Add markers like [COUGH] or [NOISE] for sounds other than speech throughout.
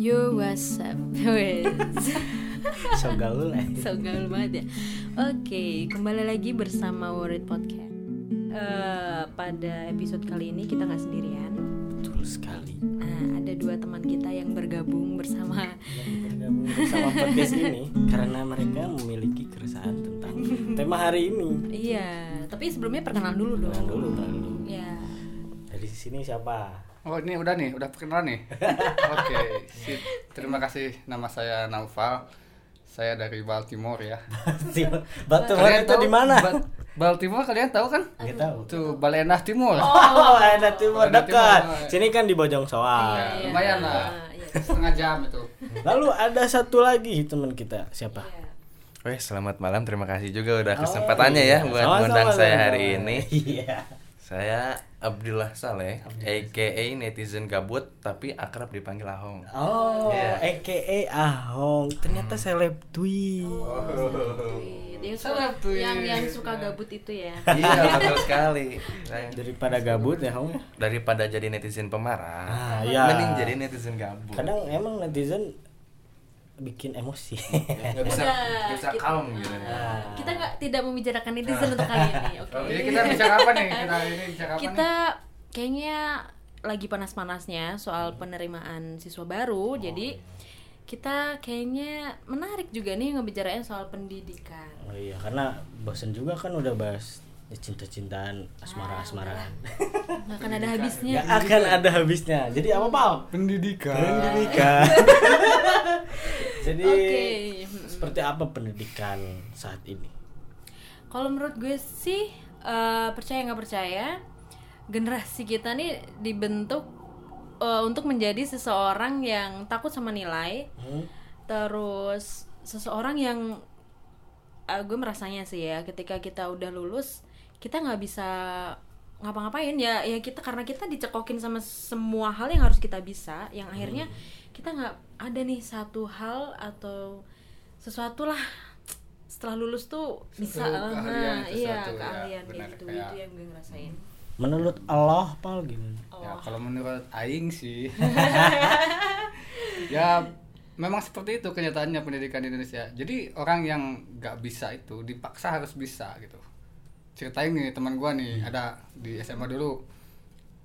Yo what's up Wes. So gaul eh. So gaul banget ya Oke kembali lagi bersama Worried Podcast Eh, Pada episode kali ini kita nggak sendirian Betul sekali. Nah ada dua teman kita yang bergabung bersama Bergabung bersama podcast ini karena mereka memiliki keresahan tentang tema hari ini. Iya tapi sebelumnya perkenalan dulu dong Kenalan dulu, kenalan dulu. Ya Dari sini siapa? Oh ini udah nih, udah perkenalan nih. [LAUGHS] Oke, sip. Terima kasih. Nama saya Naufal. Saya dari Baltimore ya. Baltimore itu tahu di mana? Ba- Baltimore kalian tahu kan? Nggak tahu. Tuh Balendah Timur. Oh, ada timur Ada dekat. timur. Sini kan di Bojong Soang. Ya, Iya. lumayan lah. Iya. Setengah jam itu. Lalu ada satu lagi teman kita, siapa? Iya. Weh, selamat malam. Terima kasih juga udah Oh, kesempatannya iya. ya buat mengundang saya hari ini. [LAUGHS] Iya. Saya Abdullah Saleh, aka netizen gabut tapi akrab dipanggil Ahong. Oh, Iya. AKA Ahong. Ternyata seleb tweet. Tweet. Yang suka, yang yang suka gabut itu ya [LAUGHS] iya, betul sekali. Saya- Daripada gabut ya, Hong. Daripada jadi netizen pemarah, Ah, iya. mending jadi netizen gabut. Kadang emang netizen bikin emosi. nggak bisa Udah, nggak bisa kita- calm gitu. Ah, kita tidak membicarakan netizen untuk kali ini [LAUGHS] oke Oh, Jadi kita bicara apa nih? Kita ini bicara apa kita kayaknya lagi panas-panasnya soal penerimaan siswa baru jadi kita kayaknya menarik juga nih ngebicarain soal pendidikan Oh iya, karena bosen juga kan udah bahas cinta-cintaan, asmara-asmaraan. [LAUGHS] nggak akan ada habisnya Gak akan ada habisnya. Jadi apa, Pal? nih? Pendidikan. Pendidikan. [LAUGHS] Jadi Oke. seperti apa pendidikan saat ini? Kalau menurut gue sih eh, percaya nggak percaya generasi kita nih dibentuk eh, untuk menjadi seseorang yang takut sama nilai. Hmm? terus seseorang yang eh, gue merasanya sih ya ketika kita udah lulus kita nggak bisa ngapa-ngapain. Ya ya kita karena kita dicekokin sama semua hal yang harus kita bisa yang akhirnya kita nggak ada nih satu hal atau sesuatu lah setelah lulus tuh bisa Sesuatu keahlian, nah, iya ya, keahlian kayak benar, gitu. kayak- itu yang gue ngerasain. Menurut Allah, Pal gimana? Ya Oh. kalau menurut Aing sih. [LAUGHS] Ya memang seperti itu kenyataannya pendidikan di Indonesia. Jadi orang yang nggak bisa itu dipaksa harus bisa gitu. Ceritain nih teman gua nih ada di SMA dulu.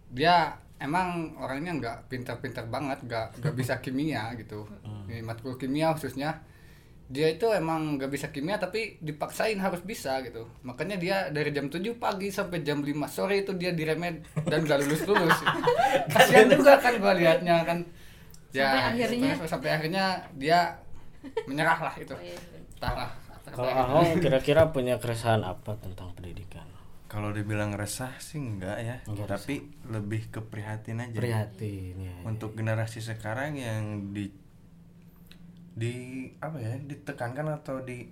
Dia emang orangnya nggak pintar-pintar banget nggak nggak bisa kimia gitu. Nih matkul kimia khususnya dia itu emang nggak bisa kimia tapi dipaksain harus bisa gitu makanya dia dari jam 7 pagi sampai jam 5 sore itu dia diremed dan gak lulus lulus [LAUGHS] kasihan juga kan gua liatnya kan Sampai akhirnya- sampai, sampai akhirnya dia menyerah lah itu Oh, iya. entahlah Kalau Ahong kira-kira punya keresahan apa tentang pendidikan? Kalau dibilang resah sih enggak ya, Enggak tapi lebih ke prihatin aja. Prihatin ya. untuk generasi sekarang yang di di apa ya ditekankan atau di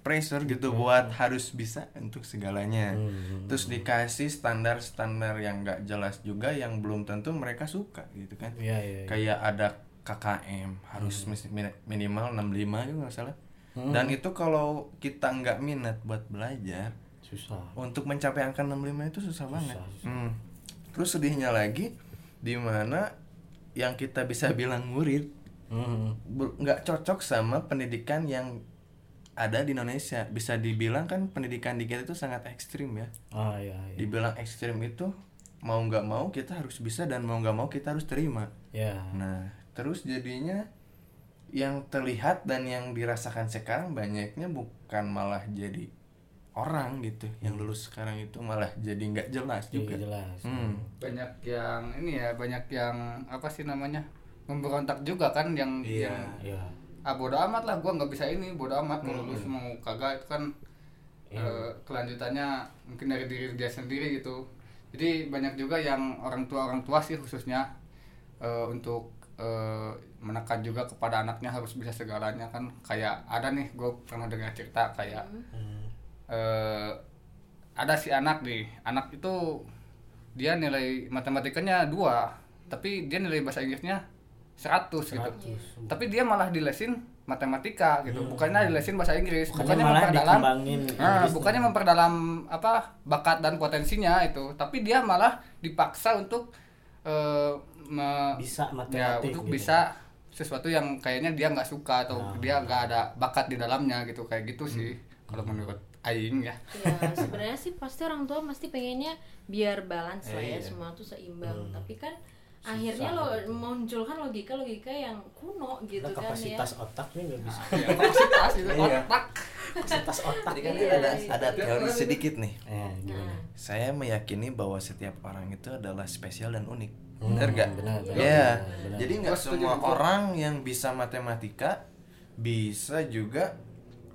pressure gitu buat harus bisa untuk segalanya Hmm. terus dikasih standar-standar yang nggak jelas juga yang belum tentu mereka suka gitu kan Iya, iya. iya. kayak ada KKM harus min- minimal 65 itu nggak salah dan itu kalau kita nggak minat buat belajar Susah. untuk mencapai angka 65 itu susah, banget. susah. Hmm. Terus sedihnya lagi di mana yang kita bisa [LAUGHS] bilang murid Hmm. ber- nggak cocok sama pendidikan yang ada di Indonesia. Bisa dibilang kan pendidikan di kita itu sangat ekstrim ya. Oh iya, iya. Dibilang ekstrim itu mau nggak mau kita harus bisa dan mau nggak mau kita harus terima. Ya. Nah, terus jadinya yang terlihat dan yang dirasakan sekarang banyaknya bukan malah jadi orang gitu yang lulus sekarang itu malah jadi nggak jelas Juga juga. jelas. Hmm. banyak yang ini ya banyak yang apa sih namanya memberontak juga kan yang Iya. yang Iya. ah bodo amat lah gua nggak bisa ini bodo amat kalau lulus mau kagak itu kan eh, kelanjutannya mungkin dari diri dia sendiri gitu jadi banyak juga yang orang tua orang tua sih khususnya eh, untuk eh, menekan juga kepada anaknya harus bisa segalanya kan kayak ada nih gue pernah dengar cerita kayak Hmm. eh, ada si anak nih anak itu dia nilai matematikanya dua tapi dia nilai bahasa Inggrisnya 100, gitu. 100. tapi dia malah dilesin matematika gitu. Bukannya dilesin bahasa Inggris Bukannya bukannya, malah memperdalam Nah, bukannya memperdalam apa bakat dan potensinya itu. Tapi dia malah dipaksa untuk eh, me- Bisa ya matematik untuk gitu. bisa sesuatu yang kayaknya dia nggak suka atau Ah. dia nggak ada bakat di dalamnya gitu. Kayak gitu sih kalau menurut Aing ya. Ya sebenarnya sih pasti orang tua pasti pengennya biar balance lah ya Iya. semua tuh seimbang. Tapi kan akhirnya lo munculkan logika logika yang kuno gitu Nah, kan ya kapasitas otaknya nggak bisa ya, kapasitas itu Iya. otak kapasitas otak Jadi kan Iya, ada iya. ada teori sedikit nih. eh gimana Nah, Saya meyakini bahwa setiap orang itu adalah spesial dan unik. Hmm, Benar gak? benar, benar, Iya. benar, benar. Jadi nggak semua itu. orang yang bisa matematika bisa juga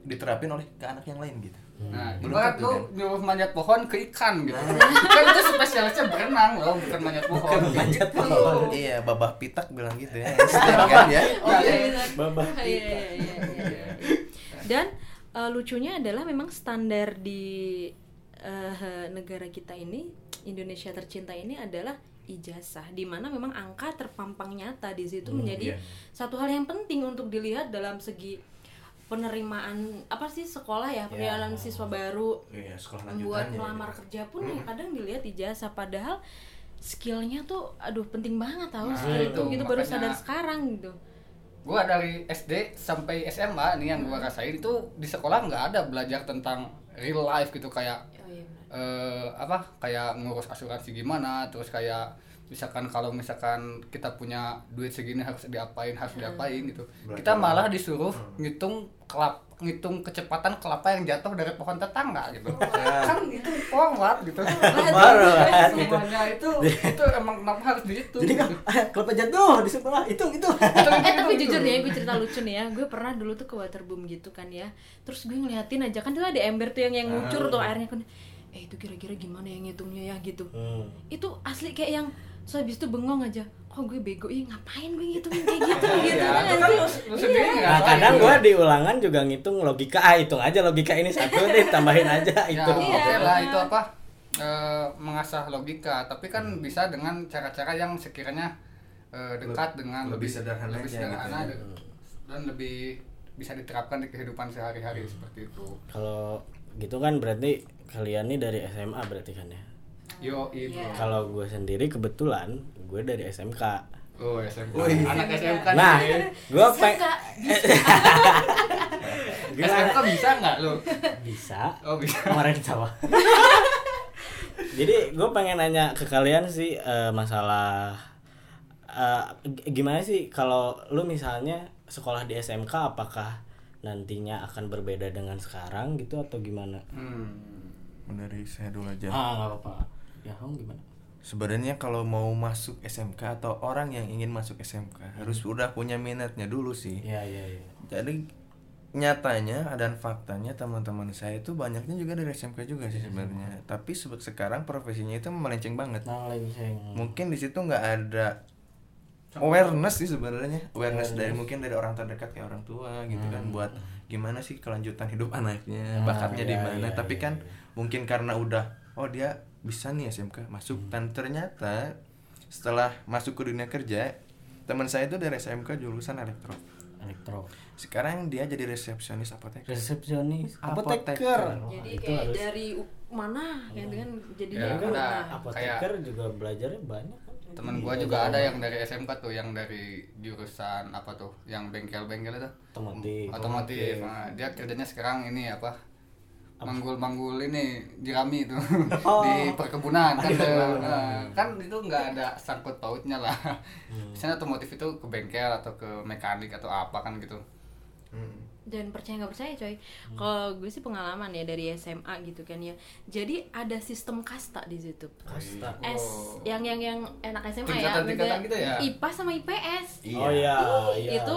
diterapin oleh ke anak yang lain gitu. Nah, Belum ibarat lu kan? nyuruh manjat pohon ke ikan gitu. Ikan itu spesialisnya berenang loh, bukan manjat pohon. manjat Gitu. pohon. Iya, Babah Pitak bilang gitu ya. Einstein kan ya. [LAUGHS] oh iya benar. Babah Iya, iya, iya, iya, iya. dan eh, lucunya adalah memang standar di eh, negara kita ini Indonesia tercinta ini adalah ijazah di mana memang angka terpampang nyata di situ menjadi iya. satu hal yang penting untuk dilihat dalam segi penerimaan apa sih sekolah ya penerimaan siswa baru Iya, sekolah buat melamar kerja pun ya kadang dilihat ijazah padahal skillnya tuh aduh penting banget tahu Nah, skill itu itu, gitu baru sadar sekarang gitu. Gua dari SD sampai SMA nih yang gua rasain itu di sekolah nggak ada belajar tentang real life gitu kayak oh iya eh, apa kayak ngurus asuransi gimana terus kayak misalkan kalau misalkan kita punya duit segini harus diapain harus diapain gitu. Kita malah disuruh ngitung kelap ngitung kecepatan kelapa yang jatuh dari pohon tetangga gitu. Kan itu forward gitu. Forward, gitu. semuanya itu itu emang kenapa harus dihitung jadi kan ah, kelapa jatuh di sebelah itu gitu eh tapi jujur nih ya gue cerita lucu nih ya. Gue pernah dulu tuh ke waterboom gitu kan ya. Terus gue ngeliatin aja kan tuh ada ember tuh yang yang ngucur tuh airnya kan. Eh itu kira-kira gimana ya ngitungnya ya gitu. Hmm. itu asli kayak yang so habis itu bengong aja oh gue bego ih ngapain gue ngitungin kayak gitu [LAUGHS] gitu ya kan kan lu, sih? lu sendiri Iya. Nah, kadang gitu. gua di ulangan juga ngitung logika ah hitung aja logika ini satu [LAUGHS] deh tambahin aja ya itu. oke Iya. lah itu apa eh, mengasah logika tapi kan bisa dengan cara-cara yang sekiranya eh, dekat dengan lebih sederhana lebih aja sederhana gitu ya. dan lebih bisa diterapkan di kehidupan sehari-hari seperti itu Kalau gitu kan berarti kalian nih dari SMA berarti kan ya. Yo itu Iya. Kalau gue sendiri kebetulan gue dari SMK. oh SMK Wih. anak SMK Nah, nih gue SMK, peng [LAUGHS] SMK bisa nggak lu bisa oh bisa kemarin sawah. [LAUGHS] Jadi gue pengen nanya ke kalian sih eh, masalah eh, g- gimana sih kalau lu misalnya sekolah di SMK apakah nantinya akan berbeda dengan sekarang gitu atau gimana? hmm. Dari saya dulu aja. Ah nggak apa-apa. Ya kamu gimana? Sebenarnya kalau mau masuk SMK atau orang yang ingin masuk SMK harus udah punya minatnya dulu sih. Iya iya iya. Jadi nyatanya dan faktanya teman-teman saya itu banyaknya juga dari SMK juga sih sebenarnya. Tapi se- sekarang profesinya itu melenceng banget. Nah saya Mungkin di situ nggak ada awareness sih sebenarnya. Awareness dari mungkin dari orang terdekat kayak orang tua gitu kan buat gimana sih kelanjutan hidup anaknya, Ah, bakatnya di iya, mana. iya, Tapi iya, kan iya. mungkin karena udah oh dia bisa nih SMK masuk. Dan ternyata setelah masuk ke dunia kerja teman saya itu dari SMK jurusan elektro. Elektro. Sekarang dia jadi resepsionis apotek. Resepsionis Apoteker. apoteker. Jadi itu kayak harus dari mana? Yang dengan jadinya Ya, ikut. ada. Nah, apoteker juga belajarnya banyak kan. temen gua juga ada yang dari SMK tuh yang dari jurusan apa tuh yang bengkel-bengkel itu. Otomotif. otomotif. Nah, dia kerjanya sekarang ini apa manggul-manggul ini jerami itu. [LAUGHS] Oh. di perkebunan kan? Iya. Nah, kan itu nggak ada sangkut pautnya lah. Misalnya otomotif itu ke bengkel atau ke mekanik atau apa kan gitu. Dan percaya nggak percaya coy? Kalau gue sih pengalaman ya dari SMA gitu kan ya. Jadi ada sistem kasta di situ. Kasta. S Oh. yang yang yang enak SMA ya Tingkatan-tingkatan beda gitu ya? IPA sama IPS oh iya. Iya. itu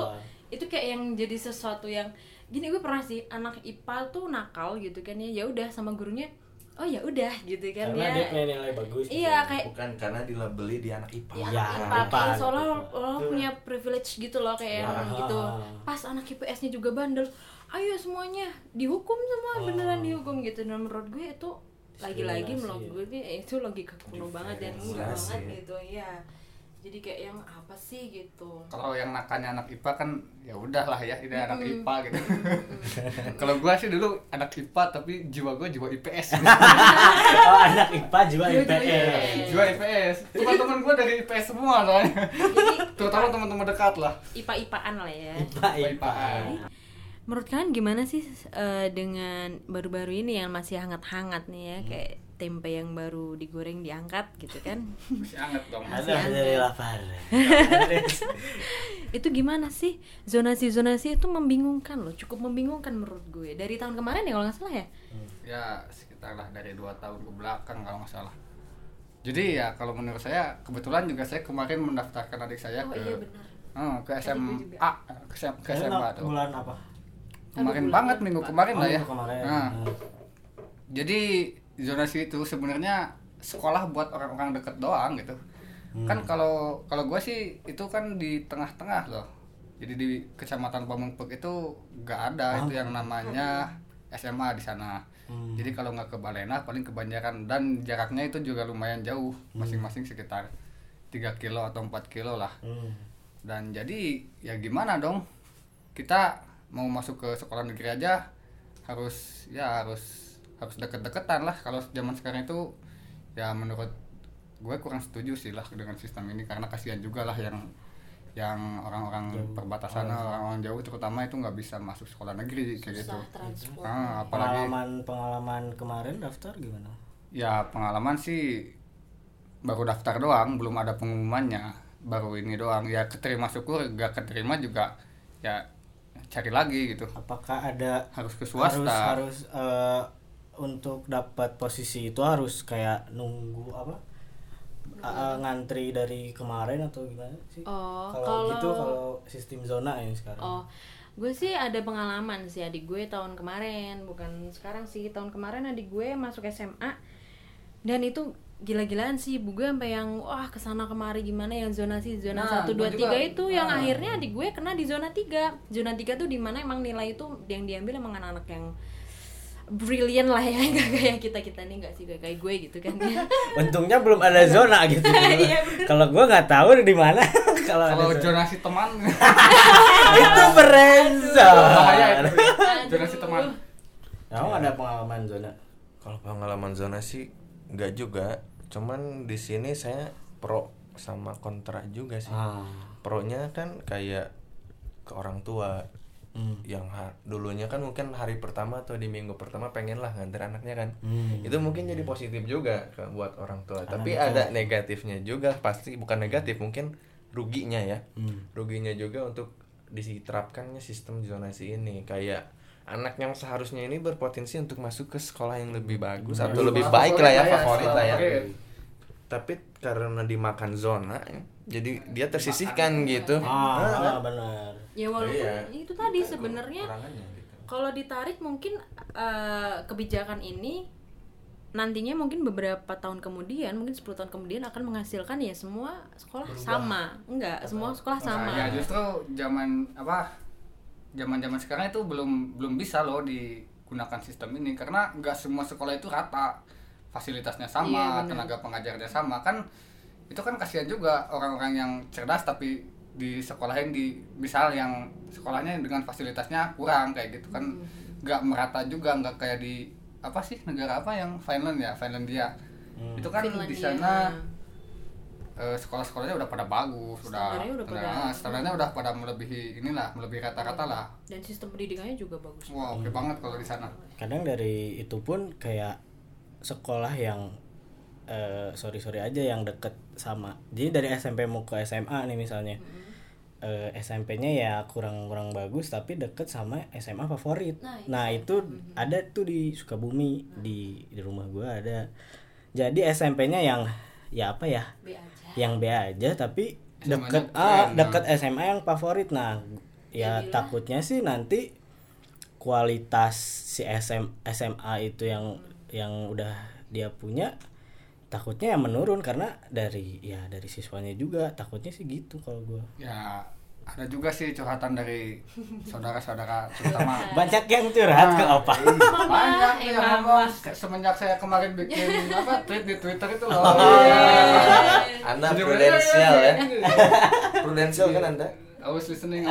itu kayak yang jadi sesuatu yang gini gue pernah sih anak IPA tuh nakal gitu kan ya ya udah sama gurunya oh ya udah gitu kan karena ya dia punya nilai bagus gitu. iya kayak bukan karena dilabeli di anak IPA ya, anak IPA, IPA, kayak seolah gitu. lo punya privilege gitu loh kayak yang Ya. gitu pas anak IPS-nya juga bandel ayo semuanya dihukum semua beneran dihukum gitu dan menurut gue itu lagi-lagi menurut gue itu logika kuno banget dan mudah Diferensiasi banget ya. gitu ya jadi kayak yang apa sih gitu kalau yang nakalnya anak IPA kan ya udahlah ya ini anak IPA gitu kalau gua sih dulu anak IPA tapi jiwa gua jiwa IPS gitu. oh anak IPA juga Jiwa- IPS jiwa IPS teman-teman gua dari IPS semua soalnya jadi terutama teman-teman dekat lah ipa-ipaan lah ya Ipa, ipa. Ipa-ipaan. menurut kalian gimana sih eh, dengan baru-baru ini yang masih hangat-hangat nih ya kayak tempe yang baru digoreng diangkat gitu kan. Masih anget dong. Ada dari lapar. [LAUGHS] itu gimana sih? Zonasi-zonasi itu membingungkan loh. Cukup membingungkan menurut gue. Dari tahun kemarin ya kalau nggak salah ya? Ya sekitar lah dari dua tahun ke belakang kalau nggak salah. Jadi ya kalau menurut saya kebetulan juga saya kemarin mendaftarkan adik saya oh ke iya benar. Hmm, ke SMA juga. ke, ke SMA tuh bulan apa? kemarin Aduh, banget bulan minggu kemarin lah Oh, ya. kemarin. Nah, Hmm. jadi zonasi itu sebenarnya sekolah buat orang-orang deket doang gitu. Hmm. kan kalau kalau gue sih itu kan di tengah-tengah loh. Jadi di kecamatan Pamengpek itu nggak ada itu yang namanya SMA di sana. Hmm. jadi kalau nggak ke Balena paling ke Banjaran. Dan jaraknya itu juga lumayan jauh masing-masing sekitar 3 kilo atau 4 kilo lah. Hmm. dan jadi ya gimana dong? Kita mau masuk ke sekolah negeri aja harus ya harus harus deket-deketan lah. Kalau zaman sekarang itu ya menurut gue kurang setuju sih lah dengan sistem ini. Karena kasihan juga lah yang yang orang-orang perbatasan orang-orang. jauh terutama itu nggak bisa masuk sekolah negeri kayak gitu. susah transport. Ah, apalagi Pengalaman pengalaman kemarin daftar gimana? ya pengalaman sih baru daftar doang belum ada pengumumannya. Baru ini doang. Ya keterima syukur gak keterima juga ya cari lagi gitu. Apakah ada harus ke harus swasta harus eh, untuk dapat posisi itu harus kayak nunggu apa? Eh, ngantri dari kemarin atau gimana sih? Oh, kalau kalau- gitu kalau sistem zona ini sekarang. Oh, gue sih ada pengalaman sih adik gue tahun kemarin, bukan sekarang sih tahun kemarin adik gue masuk SMA dan itu gila-gilaan sih bu gue sampai yang wah ke sana kemari gimana yang zonasi zona Nah, satu dua juga. tiga itu yang Nah. akhirnya adik gue kena di zona tiga zona tiga tuh di mana emang nilai itu yang diambil emang anak-anak yang brilliant lah ya [LAUGHS] nggak kayak kita kita nih nggak sih kayak kayak gue gitu kan [LAUGHS] Untungnya belum ada zona gitu. [LAUGHS] Iya, kalau gua nggak tahu di mana kalau zona. zonasi teman itu berenzo. bahaya itu zonasi teman Kamu ada pengalaman zona? Kalau pengalaman zona sih nggak juga, cuman di sini saya pro sama kontra juga sih. Ah. Pro-nya kan kayak ke orang tua Hmm. yang ha- dulunya kan mungkin hari pertama atau di minggu pertama pengen lah nganter anaknya kan. Hmm. Itu mungkin jadi positif juga ke- buat orang tua. Karena Tapi mereka- ada negatifnya juga pasti bukan negatif mungkin ruginya ya. Hmm. Ruginya juga untuk diterapkannya sistem zonasi ini kayak anak yang seharusnya ini berpotensi untuk masuk ke sekolah yang lebih bagus Hmm. atau lebih Favorit baik lah ya lah ya, favorit lah ya favorit. tapi karena dimakan zona jadi dia tersisihkan gitu Ah, ah, benar. Ya walaupun Iya. itu tadi sebenarnya gitu. kalau ditarik mungkin eh, kebijakan ini nantinya mungkin beberapa tahun kemudian mungkin 10 tahun kemudian akan menghasilkan ya semua sekolah sama enggak semua sekolah sama Nah, ya justru zaman apa zaman zaman sekarang itu belum belum bisa loh digunakan sistem ini karena nggak semua sekolah itu rata fasilitasnya Iya, sama benar. tenaga pengajarnya sama kan itu kan kasihan juga orang-orang yang cerdas tapi di sekolahin di misal yang sekolahnya dengan fasilitasnya kurang kayak gitu kan Hmm. nggak merata juga nggak kayak di apa sih negara apa yang Finland ya Finlandia Hmm. itu kan di Finlandia. sana eh, sekolah-sekolahnya udah pada bagus, udah Standarnya udah pada- nah, standarnya udah pada melebihi inilah, melebihi rata-rata lah. dan sistem pendidikannya juga bagus Wah, oke banget kalau di sana. Kadang dari itu pun kayak sekolah yang eh sorry sorry aja yang deket sama. Jadi dari SMP mau ke SMA nih misalnya. Eh, SMP-nya ya kurang kurang bagus tapi deket sama SMA favorit. Nah, Nah, itu ada tuh di Sukabumi di di rumah gua ada. Jadi SMP-nya yang ya apa ya? B aja yang B aja tapi deket ah nah. deket SMA yang favorit nah ya Jadilah. takutnya sih nanti kualitas si SM SMA itu yang yang udah dia punya takutnya ya menurun karena dari ya dari siswanya juga takutnya sih gitu kalau gua Ya, ada juga sih curhatan dari saudara-saudara terutama [LAUGHS] banyak yang curhat ke Nah, opa banyak [LAUGHS] eh, yang ngomong. Semenjak saya kemarin bikin [LAUGHS] apa tweet di Twitter itu loh. Oh, Iya. anda Jadi prudensial ya. Prudensial kan anda? I was listening.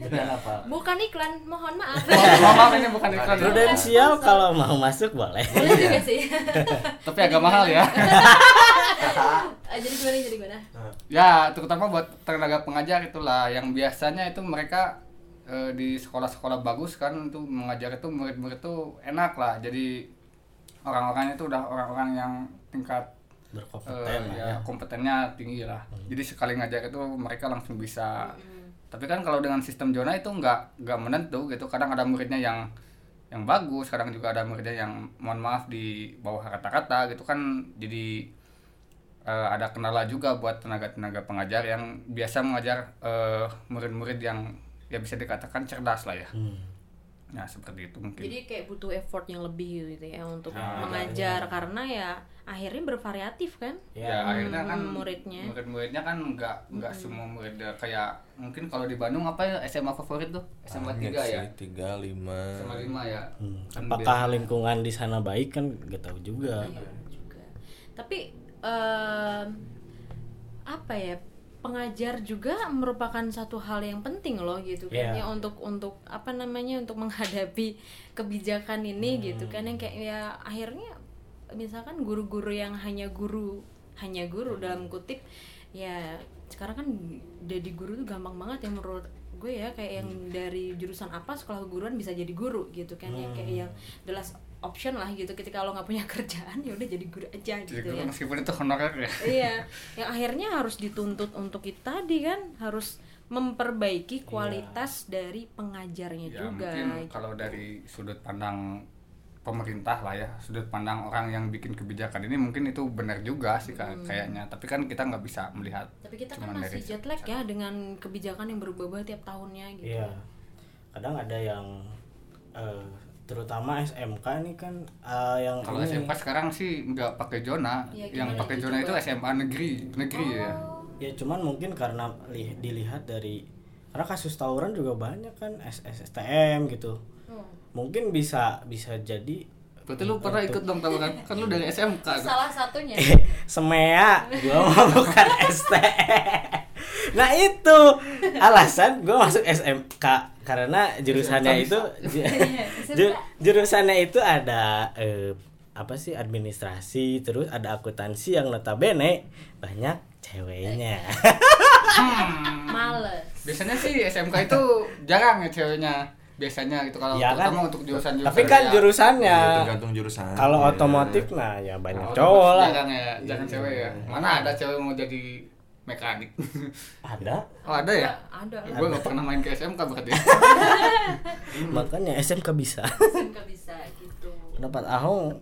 Kenapa bukan iklan mohon maaf. Oh, maaf ini bukan iklan. prudensial kalau mau masuk boleh. Boleh juga sih. [LAUGHS] Tapi agak mahal ya. [LAUGHS] Jadi gimana jadi gimana? Ya terutama buat tenaga pengajar itulah. Yang biasanya itu mereka eh, di sekolah-sekolah bagus kan itu mengajar itu murid-murid itu enak lah. Jadi orang-orangnya itu udah orang-orang yang tingkat berkompeten lah ya, ya. kompetennya tinggi lah. Jadi sekali ngajar itu mereka langsung bisa tapi kan kalau dengan sistem zona itu nggak nggak menentu gitu. Kadang ada muridnya yang yang bagus kadang juga ada muridnya yang mohon maaf di bawah kata-kata gitu kan. Jadi eh, ada kendala juga buat tenaga-tenaga pengajar yang biasa mengajar eh, murid-murid yang ya bisa dikatakan cerdas lah ya. Hmm. nah seperti itu mungkin. Jadi kayak butuh effort yang lebih gitu ya untuk Ah, mengajar. karena ya akhirnya bervariatif kan ya, akhirnya kan Hmm, muridnya. murid-muridnya kan nggak nggak semua murid kayak mungkin kalau di Bandung apa ya SMA favorit tuh SMA 3 ya tiga lima SMA 5 ya Hmm. Kan Apakah biasa- lingkungan di sana baik kan gak tahu juga. Iya juga. Tapi em, apa ya pengajar juga merupakan satu hal yang penting loh gitu kan Iya. ya untuk untuk apa namanya untuk menghadapi kebijakan ini gitu kan yang kayak ya akhirnya misalkan guru-guru yang hanya guru hanya guru dalam kutip ya sekarang kan jadi guru tuh gampang banget ya menurut gue ya kayak yang dari jurusan apa sekolah keguruan bisa jadi guru gitu kan ya kayak yang the last option lah gitu ketika lo nggak punya [LAUGHS] kerjaan ya udah jadi guru aja jadi gitu guru ya. meskipun itu honorer ya. [LAUGHS] Iya [LAUGHS] yang akhirnya harus dituntut untuk kita tadi kan harus memperbaiki kualitas dari pengajarnya ya juga mungkin kalau dari sudut pandang pemerintah lah ya sudut pandang orang yang bikin kebijakan ini mungkin itu benar juga sih ka- kayaknya tapi kan kita nggak bisa melihat tapi kita kan masih dari jet lag ya dengan kebijakan yang berubah-ubah tiap tahunnya gitu Iya. Kadang ada yang eh, terutama SMK ini kan eh, yang kalau ini, SMK sekarang sih nggak pakai zona Iya, yang pakai zona itu? SMA negeri negeri ya Oh, ya cuman mungkin karena li- dilihat dari karena kasus tawuran juga banyak kan SSTM gitu. oh. Mungkin bisa bisa jadi berarti lu pernah ikut dong tawuran kan? Lu dari [LAUGHS] SMK tuh. salah satunya. [LAUGHS] Semea, gua mah bukan [LAUGHS] STM. Nah itu. Alasan gua masuk SMK karena jurusannya itu ju- jurusannya itu ada eh, apa sih administrasi terus ada akuntansi yang notabene banyak ceweknya. males. Biasanya sih SMK itu jarang ya ceweknya biasanya gitu kalau Ya kan. untuk jurusan-jurusan Tapi kan ya. jurusannya Iya, tergantung jurusan kalau Iya. otomotif nah ya banyak Nah, cowok lah. jarang ya jarang cewek ya mana ada cewek mau jadi mekanik [LAUGHS] Ada. oh ada ya ada gue nggak pernah main ke SMK berarti [LAUGHS] Makanya SMK bisa. nggak bisa gitu Pendapat Ahong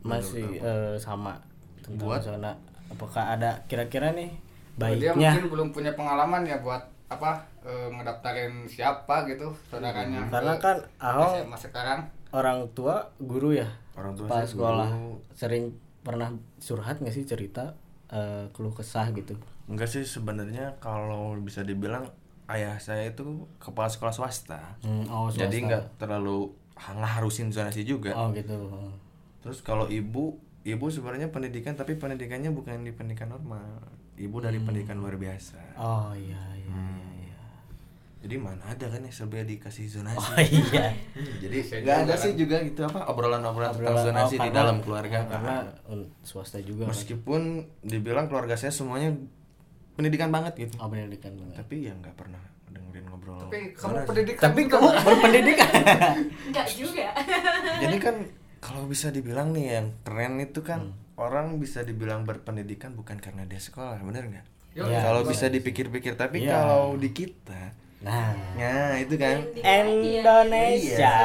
masih eh, sama tentang Buat? zona. Apakah ada kira-kira nih Oh, dia baiknya? mungkin belum punya pengalaman ya buat apa eh, ngedaftarin siapa gitu saudaranya Karena ke kan Ahong SMA sekarang orang tua guru ya. Orang tua Pas sekolah guru. sering pernah curhat nggak sih cerita eh, keluh kesah gitu. enggak sih sebenarnya kalau bisa dibilang ayah saya itu kepala sekolah swasta Hmm, oh, jadi nggak terlalu ngarusin zonasi juga Oh gitu. terus kalau ibu ibu sebenarnya pendidikan tapi pendidikannya bukan di pendidikan normal ibu dari pendidikan luar biasa Oh iya iya Hmm. iya. iya. jadi mana ada kan ya sebenarnya dikasih zonasi Oh iya. Hmm, jadi nggak ada juga sih kan. juga gitu apa obrolan-obrolan tentang Obrolan- zonasi oh, di karena- dalam keluarga oh, karena un- swasta juga. kan. meskipun dibilang keluarga saya semuanya pendidikan banget gitu Oh pendidikan banget. tapi ya nggak pernah dengerin ngobrol tapi kamu zonasi. pendidikan Tapi kamu berpendidikan. [LAUGHS] nggak juga [LAUGHS] jadi kan kalau bisa dibilang nih yang keren itu kan Hmm. Orang bisa dibilang berpendidikan bukan karena dia sekolah bener nggak Iya, kalau iya. bisa dipikir-pikir tapi Iya. kalau di kita Nah, nah itu kan Indonesia.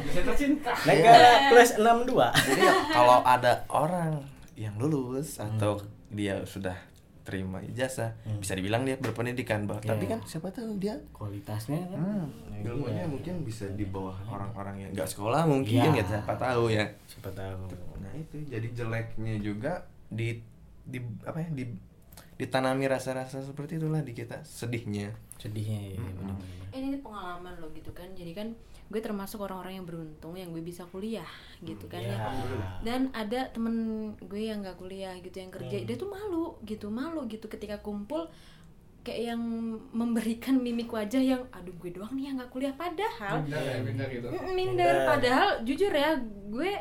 bisa tercinta Negara plus 62. jadi ya, kalau ada orang yang lulus Hmm. atau dia sudah terima ijazah bisa dibilang dia berpendidikan bah tapi Iya. kan siapa tahu dia Kualitasnya kan. hmm, Nah, ilmunya iya. mungkin bisa di bawah orang-orang yang nggak sekolah mungkin Iya. ya siapa tahu ya Siapa tahu. nah itu jadi jeleknya juga di di apa ya di ditanami rasa-rasa seperti itulah di kita sedihnya Sedihnya ya benar-benar. Eh, ini pengalaman lo gitu kan jadi kan gue termasuk orang-orang yang beruntung yang gue bisa kuliah gitu kan ya. Ya. dan ada temen gue yang nggak kuliah gitu yang kerja dia tuh malu gitu malu gitu ketika kumpul kayak yang memberikan mimik wajah yang aduh gue doang nih yang nggak kuliah padahal. Bener ya, bener gitu. Mm, minder. Padahal jujur ya gue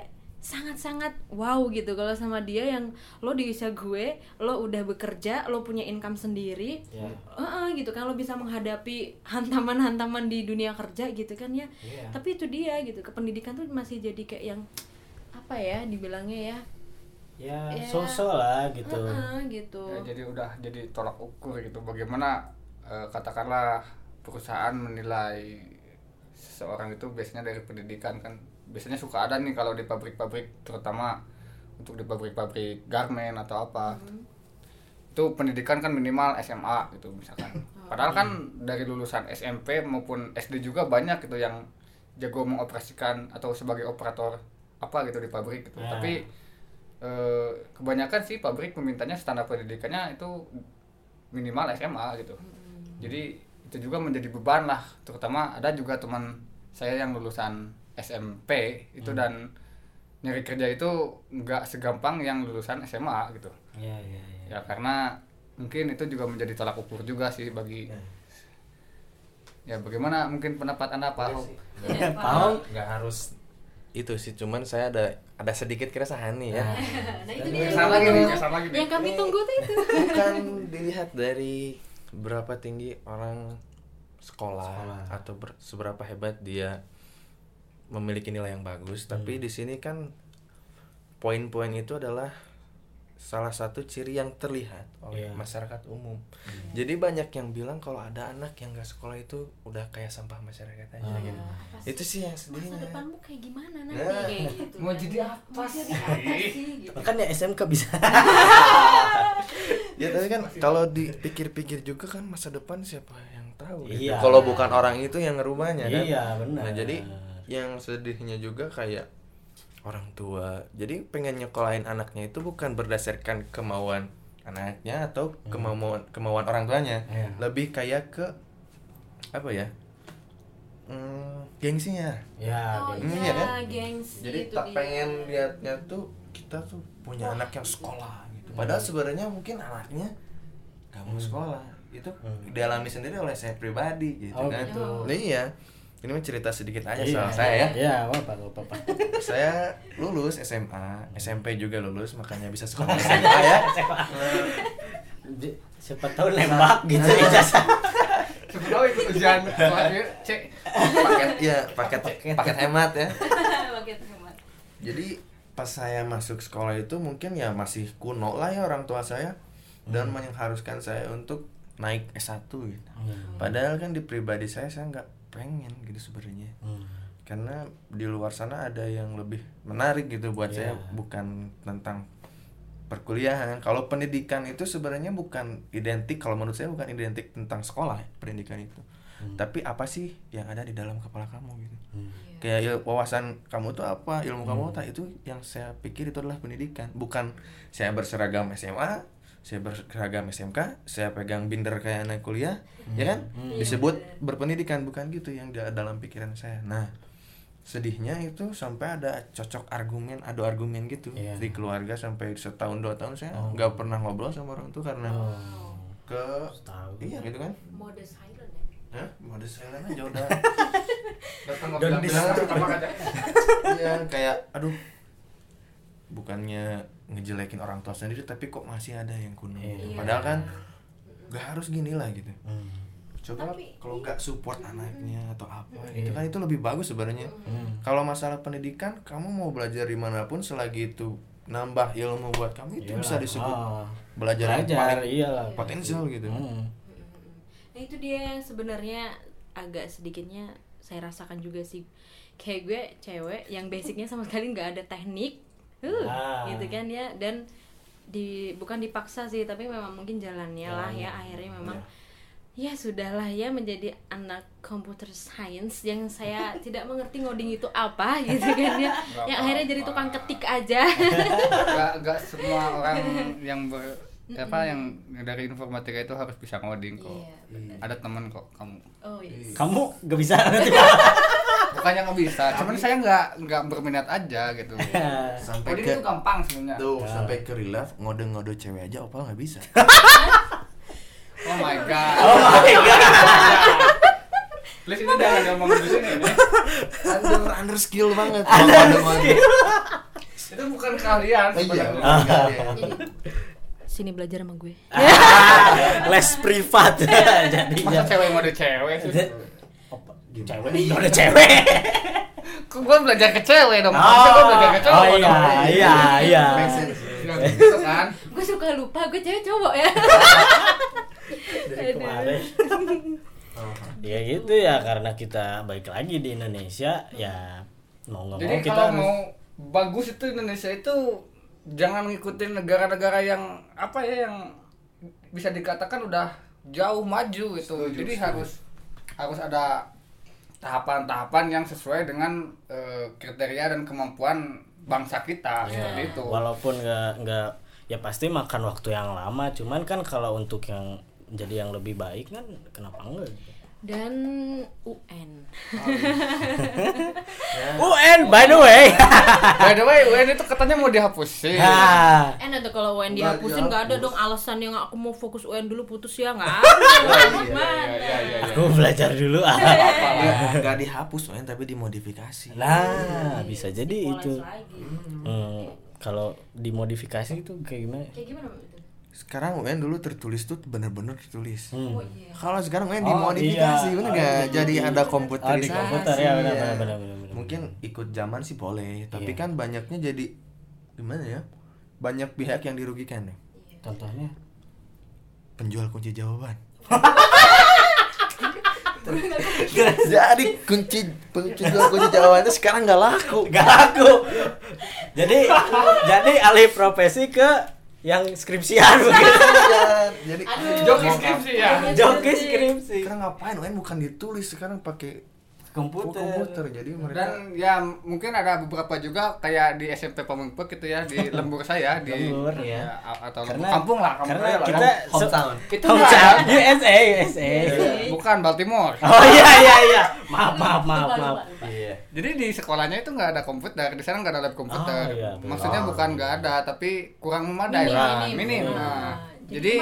sangat-sangat wow gitu. Kalau sama dia yang lo di usia gue lo udah bekerja lo punya income sendiri Ya. Heeh, gitu kan. Lo bisa menghadapi hantaman-hantaman di dunia kerja gitu kan ya. Iya. tapi itu dia gitu. Kependidikan tuh masih jadi kayak yang apa ya dibilangnya ya? Ya Ya. sosok lah gitu. Heeh, gitu. Ya, jadi udah jadi tolak ukur gitu. Bagaimana eh, katakanlah perusahaan menilai seseorang itu biasanya dari pendidikan kan biasanya suka ada nih kalau di pabrik-pabrik terutama untuk di pabrik-pabrik garment atau apa. Itu pendidikan kan minimal SMA gitu misalkan. Padahal kan dari lulusan SMP maupun SD juga banyak gitu yang jago mengoperasikan atau sebagai operator apa gitu di pabrik gitu. Ya. tapi eh, kebanyakan sih pabrik memintanya standar pendidikannya itu minimal SMA gitu. Jadi itu juga menjadi beban lah. Terutama ada juga teman saya yang lulusan SMP itu dan nyari kerja itu nggak segampang yang lulusan SMA gitu. Ya ya ya ya karena mungkin itu juga menjadi tolak ukur juga sih bagi ya bagaimana mungkin pendapat anda pak Ahok? Ya, Paham? nggak harus itu sih cuman saya ada ada sedikit keresahan nih ya. Nah. Itu dia. lagi nih lagi nih. Yang kami tunggu tuh itu. Bukan dilihat dari berapa tinggi orang sekolah, Sekolah. atau ber- seberapa hebat dia memiliki nilai yang bagus tapi di sini kan poin-poin itu adalah salah satu ciri yang terlihat oleh Iya. masyarakat umum jadi banyak yang bilang kalau ada anak yang gak sekolah itu udah kayak sampah masyarakat aja Ah. gitu itu sih yang masa sedihnya depanmu kayak gimana nanti Nah. kayak gitu [LAUGHS] Mau kan. jadi apa mau jadi apa sih gitu makanya SMK bisa [LAUGHS] ya tapi kan kalau dipikir-pikir juga kan masa depan siapa yang tahu gitu. Iya. kalau bukan orang itu yang ngerubahnya kan Iya, benar. nah jadi yang sedihnya juga kayak orang tua. Jadi pengen nyekolahin anaknya itu bukan berdasarkan kemauan anaknya atau kemauan kemauan orang tuanya. Iya. lebih kayak ke apa ya hmm, gengsinya. Ya oh Hmm, iya, iya kan? gengsi jadi itu tak dia. pengen lihatnya tuh kita tuh punya anak yang sekolah gitu. Padahal sebenarnya mungkin anaknya gak mau sekolah. Itu Hmm. dialami sendiri oleh saya pribadi gitu Oh, kan. gitu. Nah, iya ini mah cerita sedikit aja Iya. soal saya ya. ya apa apa apa saya lulus SMA SMP juga lulus makanya bisa sekolah [LAUGHS] SMA ya. Siapa tahu nembak gitu ijazah siapa tahu ikut ujian cek paket ya paket paket. hemat ya. [LAUGHS] Paket hemat. jadi pas saya masuk sekolah itu mungkin ya masih kuno lah ya orang tua saya dan mengharuskan saya untuk naik S1 gitu. Hmm. Padahal kan di pribadi saya saya nggak pengen gitu sebenarnya. Hmm. Karena di luar sana ada yang lebih menarik gitu buat Iya. saya bukan tentang perkuliahan. Kalau pendidikan itu sebenarnya bukan identik kalau menurut saya bukan identik tentang sekolah ya, pendidikan itu. Tapi apa sih yang ada di dalam kepala kamu gitu. Hmm. Kayak il- wawasan kamu tuh apa, ilmu kamu tak itu yang saya pikir itu adalah pendidikan. Bukan saya berseragam SMA, saya berseragam SMK, saya pegang binder kayak anak kuliah, ya kan? Disebut berpendidikan bukan gitu yang dalam pikiran saya. Nah, sedihnya itu sampai ada cocok argumen, adu argumen gitu Iya. di keluarga sampai setahun dua tahun saya nggak pernah ngobrol sama orang tuh karena Oh. ke Tahu. iya gitu kan? mode silent ya Hah? Mode silent aja [LAUGHS] udah. datang bilang aja Iya, kayak aduh. Bukannya ngejelekin orang tua sendiri tapi kok masih ada yang kuno. gitu. Iya. Padahal kan gak harus gini lah gitu. Hmm. Coba kalau nggak support anaknya atau apa Iya. itu kan itu lebih bagus sebenarnya. Hmm. Kalau masalah pendidikan kamu mau belajar di mana pun selagi itu nambah ilmu buat kamu itu Iyalah. bisa disebut Oh. belajar, yang Belajar, paling iyalah. potensial gitu. Hmm. Nah itu dia yang sebenarnya agak sedikitnya saya rasakan juga sih kayak gue cewek yang basicnya sama sekali nggak ada teknik, uh, Ah. gitu kan ya dan di bukan dipaksa sih tapi memang mungkin jalannya lah ya akhirnya memang ya sudahlah ya menjadi anak computer science yang saya [LAUGHS] tidak mengerti ngoding itu apa gitu kan ya Nggak yang akhirnya jadi tukang ketik aja Gak, gak semua orang [LAUGHS] yang ber apa yang dari informatika itu harus bisa ngoding kok. Iya, Ada teman kok kamu. oh yes. Kamu gak bisa nanti. [LAUGHS] Bukannya nggak bisa, cuman saya nggak nggak berminat aja gitu. [LAUGHS] Sampai Coding ke itu gampang sebenarnya. tuh sampai ke real life ngode-ngode cewek aja opal nggak bisa. [LAUGHS] Oh my god. Oh my god. Please ini jangan ngomong di sini. ya. under under skill banget kalau ngode-ngode. itu bukan kalian Oh, iya, sebenarnya. bukan kalian. Sini belajar sama gue. [LAUGHS] les privat jadinya masa cewek mode cewek sih cewek. Udah cewek. [LAUGHS] Kok gue belajar ke cewek dong? Harusnya gue belajar ke cowok oh iya dong. iya iya. Ya, gitu kan? [LAUGHS] Gue suka lupa gue cewek cowok ya. [LAUGHS] dari kemarin. Ya gitu ya karena kita baik lagi di Indonesia ya mau nggak jadi mau kita kalau harus mau bagus itu Indonesia itu jangan ngikutin negara-negara yang apa ya yang bisa dikatakan udah jauh maju itu jadi harus harus ada tahapan-tahapan yang sesuai dengan eh, kriteria dan kemampuan bangsa kita seperti itu walaupun nggak nggak ya pasti makan waktu yang lama cuman kan kalau untuk yang jadi yang lebih baik kan kenapa enggak gitu. Dan UN. UN [LAUGHS] by the way [LAUGHS] by the way UN itu katanya mau dihapusin Nah, Enak tuh kalau UN dihapusin nggak ada dong alasan yang aku mau fokus UN dulu putus ya nggak ada. [LAUGHS] iya, Mana? iya, iya, iya. aku belajar dulu ah Nggak- dihapus men tapi dimodifikasi nah bisa jadi itu lagi. Hmm, kalau dimodifikasi itu kayak gimana Kayak gimana? Sekarang UN dulu tertulis tuh bener-bener tertulis Hmm. Oh iya. kalau sekarang UN Oh, dimodifikasi iya. bener Oh, nggak iya. jadi ada Oh, komputerisasi di komputer ya iya. benar benar. benar. mungkin ikut zaman sih boleh tapi Iya. kan banyaknya jadi gimana ya banyak pihak yang dirugikan nih contohnya penjual kunci jawaban [LAUGHS] jadi kunci penjual kunci jawaban itu sekarang nggak laku Gak laku. jadi jadi alih profesi ke yang skripsian. Jadi joki skripsi ya? Joki skripsi. sekarang ngapain? UN bukan ditulis sekarang pakai Komputer. komputer jadi mereka dan ya mungkin ada beberapa juga kayak di SMP Pamengpeuk gitu ya di [LAUGHS] lembur saya di Lembur, ya. a- atau lembur Karena- kampung lah kampung karena lah. kita hometown itu Hometown, USA USA. bukan Baltimore [LAUGHS] Oh iya iya iya. Maaf maaf maaf maaf. Iya. jadi di sekolahnya itu nggak ada komputer di sana nggak ada lab komputer Oh, iya, maksudnya Oh, bukan iya. nggak ada tapi kurang memadai Minim, lah minim. minim Nah, jadi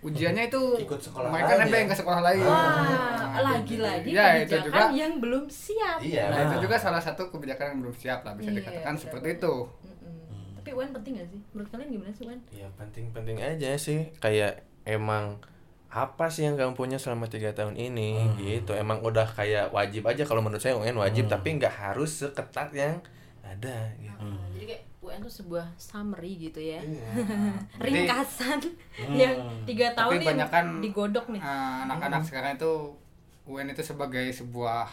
ujiannya itu Ikut sekolah mereka lain nebeng ya? ke sekolah lain Wah, lagi-lagi Ya, itu juga. yang belum siap. iya nah itu juga salah satu kebijakan yang belum siap lah bisa Iya, dikatakan benar, seperti benar. itu Mm-mm. Tapi UN penting gak sih? Menurut kalian gimana sih UN? ya penting-penting aja sih kayak emang apa sih yang kamu punya selama tiga tahun ini gitu emang udah kayak wajib aja kalau menurut saya UN wajib tapi nggak harus seketat yang ada gitu. Jadi kayak UN tuh sebuah summary gitu ya. Iya. [LAUGHS] Ringkasan yang tiga tahun tapi kan digodok nih. uh, anak-anak sekarang itu UN itu sebagai sebuah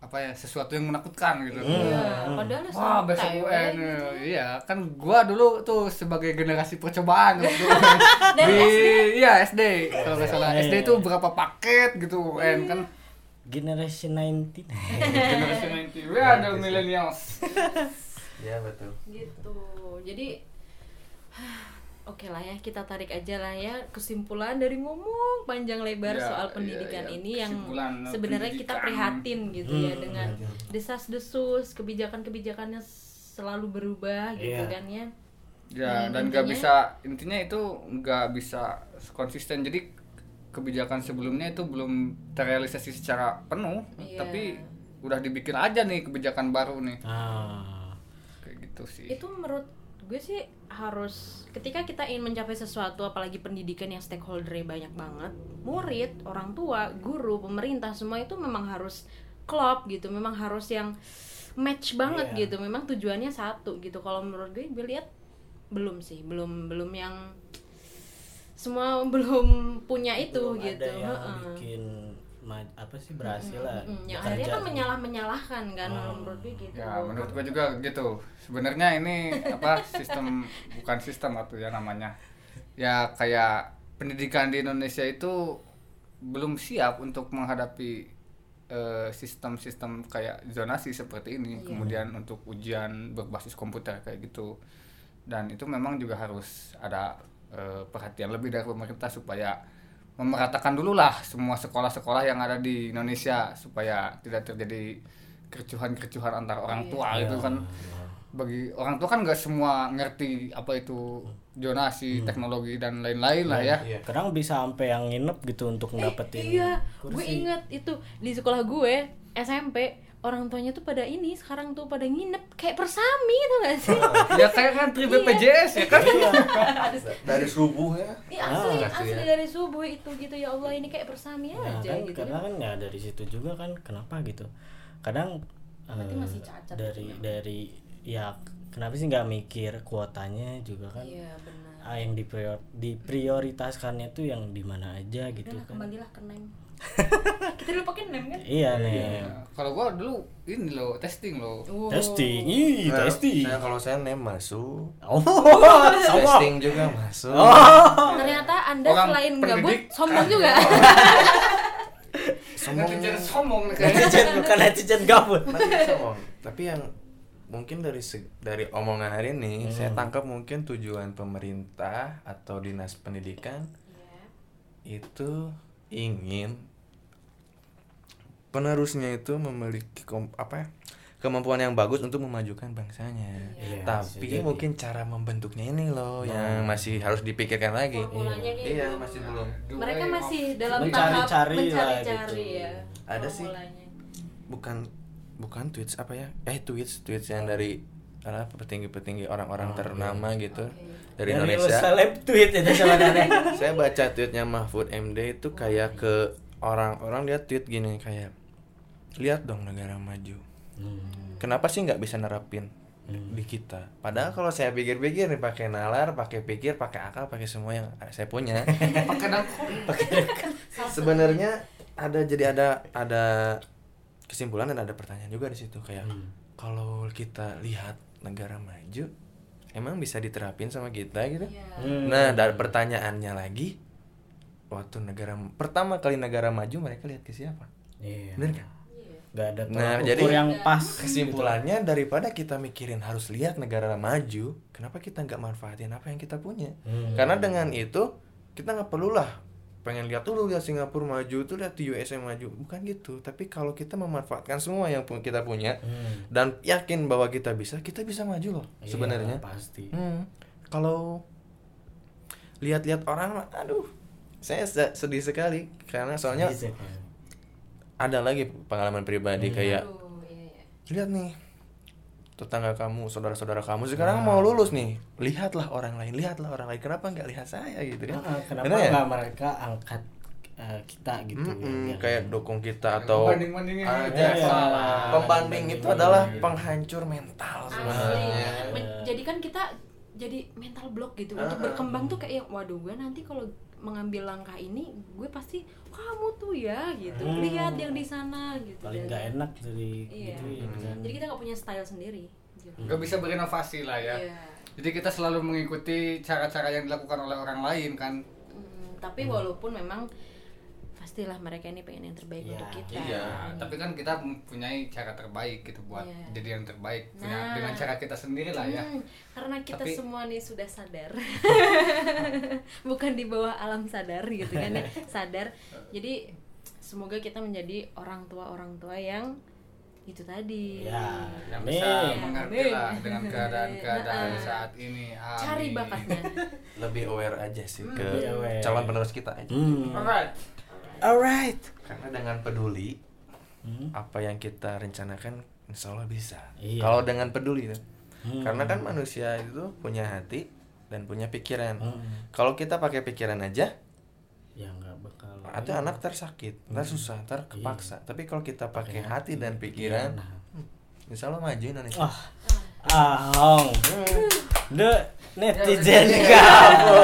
apa ya sesuatu yang menakutkan gitu Iya, padahal Wah besok UN gitu. iya kan gua dulu tuh sebagai generasi percobaan waktu [LAUGHS] Dari di SD? iya SD kalau nggak salah Iya, SD iya, itu iya. berapa paket gitu UN kan Generation 19. generasi 90 we ada millennials. [LAUGHS] Ya betul. Gitu. Jadi [SIGHS] oke lah ya kita tarik aja lah ya kesimpulan dari ngomong panjang lebar Ya, soal iya, pendidikan iya. ini yang Kesimpulan sebenarnya kita prihatin gitu ya Hmm, dengan desas-desus kebijakan-kebijakannya selalu berubah gitu Iya. kan ya. Ya Dan dan nggak bisa intinya itu nggak bisa konsisten. Jadi kebijakan sebelumnya itu belum terrealisasi secara penuh Iya. tapi udah dibikin aja nih kebijakan baru nih Ah. kayak gitu sih itu menurut gue sih harus ketika kita ingin mencapai sesuatu apalagi pendidikan yang stakeholdernya banyak banget murid orang tua guru pemerintah semua itu memang harus klop gitu memang harus yang match banget Iya. gitu memang tujuannya satu gitu kalau menurut gue gue lihat belum sih belum belum yang semua [LAUGHS] belum punya itu Belum gitu ada yang heeh. bikin ma- apa sih berhasil lah. Mm, yang bekerja. akhirnya kan menyalah menyalahkan kan Oh. menurut gue gitu ya menurut gue juga gitu sebenarnya ini apa sistem [LAUGHS] bukan sistem atau ya namanya ya kayak pendidikan di Indonesia itu belum siap untuk menghadapi eh, sistem-sistem kayak zonasi seperti ini Iya. kemudian untuk ujian berbasis komputer kayak gitu dan itu memang juga harus ada eh, perhatian lebih dari pemerintah supaya memeratakan dulu lah semua sekolah-sekolah yang ada di Indonesia supaya tidak terjadi kericuhan-kericuhan antar orang Iya. tua itu kan bagi orang tua kan nggak semua ngerti apa itu zonasi teknologi dan lain-lain lah ya Iya. Kadang bisa sampai yang nginep gitu untuk Eh, ngedapetin iya gue kursi. inget itu di sekolah gue SMP orang tuanya tuh pada ini sekarang tuh pada nginep kayak persami tuh gak sih [LAUGHS] ya kayak ngantri BPJS ya kan [LAUGHS] dari subuh ya Iya asli, Ah, asli asli ya. dari subuh itu gitu ya Allah ini kayak persami Nah, aja kan, gitu karena kan. kan ya dari situ juga kan kenapa gitu kadang Berarti eh, masih cacat dari gitu. dari ya kenapa sih nggak mikir kuotanya juga kan Iya benar. Ah, yang diprior diprioritaskannya tuh yang di mana aja gitu Udah lah, kan. kembalilah ke. Kita dulu pakai nem kan? iya nih kalau gua dulu ini loh testing loh. Wow. testing ih Nah, testing. saya kalau saya nem masuk. Oh [LAUGHS] testing juga masuk. Ternyata Anda Orang selain gabut sombong juga. [LAUGHS] sombong. Netizen sombong. Netizen bukan netizen gabut. Sombong. tapi yang mungkin dari se- dari omongan hari ini saya tangkap mungkin tujuan pemerintah atau dinas pendidikan itu ingin penerusnya itu memiliki kom- apa ya kemampuan yang bagus untuk memajukan bangsanya Iya, tapi bisa jadi. mungkin cara membentuknya ini loh yang masih harus dipikirkan lagi Formulanya kayak iya gitu. masih belum Mereka masih dalam tahap Mencari-cari lah mencari-cari gitu. ya. Ada sih. bukan bukan tweets apa ya? Eh tweets tweets yang dari apa petinggi-petinggi orang-orang Oh, ternama gitu Oke. dari Dari Indonesia. seleb tweet itu sebenarnya [LAUGHS] saya baca tweetnya Mahfud MD itu kayak ke orang-orang dia tweet gini kayak lihat dong negara maju. Hmm. kenapa sih nggak bisa nerapin di kita? Padahal kalau saya pikir-pikir nih pakai nalar pakai pikir pakai akal pakai semua yang saya punya. Pakai dangkul sebenarnya ada jadi ada ada kesimpulan dan ada pertanyaan juga di situ kayak Hmm. kalau kita lihat negara maju emang bisa diterapin sama kita gitu Iya. Hmm. nah dari pertanyaannya lagi waktu negara pertama kali negara maju mereka lihat ke siapa iya bener kan nggak ada Nah, ukur jadi yang pas kesimpulannya daripada kita mikirin harus lihat negara maju kenapa kita nggak manfaatin apa yang kita punya Hmm. karena dengan itu kita nggak perlulah pengen lihat dulu lihat Singapura maju tuh lihat USA maju bukan gitu tapi kalau kita memanfaatkan semua yang kita punya Hmm. dan yakin bahwa kita bisa kita bisa maju loh Iya, sebenarnya pasti Hmm, kalau lihat-lihat orang aduh saya se- sedih sekali karena soalnya kan? ada lagi pengalaman pribadi Hmm. kayak Aduh, iya, iya. lihat nih tetangga kamu saudara-saudara kamu sekarang mau lulus nih lihatlah orang lain lihatlah orang lain. Kenapa nggak lihat saya gitu kan? Ah, kenapa ya? nggak mereka angkat eh, kita gitu Mm-mm, biar- kayak dukung kita atau gitu. ya, Iya. pembanding itu adalah penghancur mental sebenarnya. Jadi kan kita jadi mental block gitu. Untuk Ah. berkembang tuh kayak waduh gue nanti kalau mengambil langkah ini gue pasti kamu tuh ya gitu Hmm. lihat yang di sana gitu paling nggak enak jadi iya gitu ya kan. jadi kita nggak punya style sendiri gitu. nggak bisa berinovasi lah ya Iya. jadi kita selalu mengikuti cara-cara yang dilakukan oleh orang lain kan Mm, tapi walaupun memang pastilah mereka ini pengen yang terbaik Iya. untuk kita iya tapi kan kita mempunyai cara terbaik gitu buat Iya. jadi yang terbaik punya Nah. dengan cara kita sendiri lah ya Hmm, karena kita Tapi- semua nih sudah sadar [LAUGHS] bukan di bawah alam sadar gitu kan ya [LAUGHS] sadar jadi semoga kita menjadi orang tua orang tua yang itu tadi ya yang bisa Amin. mengerti lah dengan keadaan-keadaan Nah. saat ini cari Amin. bakatnya [LAUGHS] lebih aware aja sih ke Lebih aware. calon penerus kita aja Hmm. alright alright karena dengan peduli Hmm. apa yang kita rencanakan insya Allah bisa Iya. kalau dengan peduli tuh. Hmm. karena kan manusia itu punya hati dan punya pikiran Hmm. kalau kita pakai pikiran aja ya nggak bakal itu anak tersakit ntar susah ntar kepaksa tapi kalau kita pakai hati dan pikiran Nah. hmm, insya Allah maju Indonesia ah ah Hong the netizen Iya. [LAUGHS] kamu.